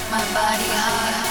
rock my body hard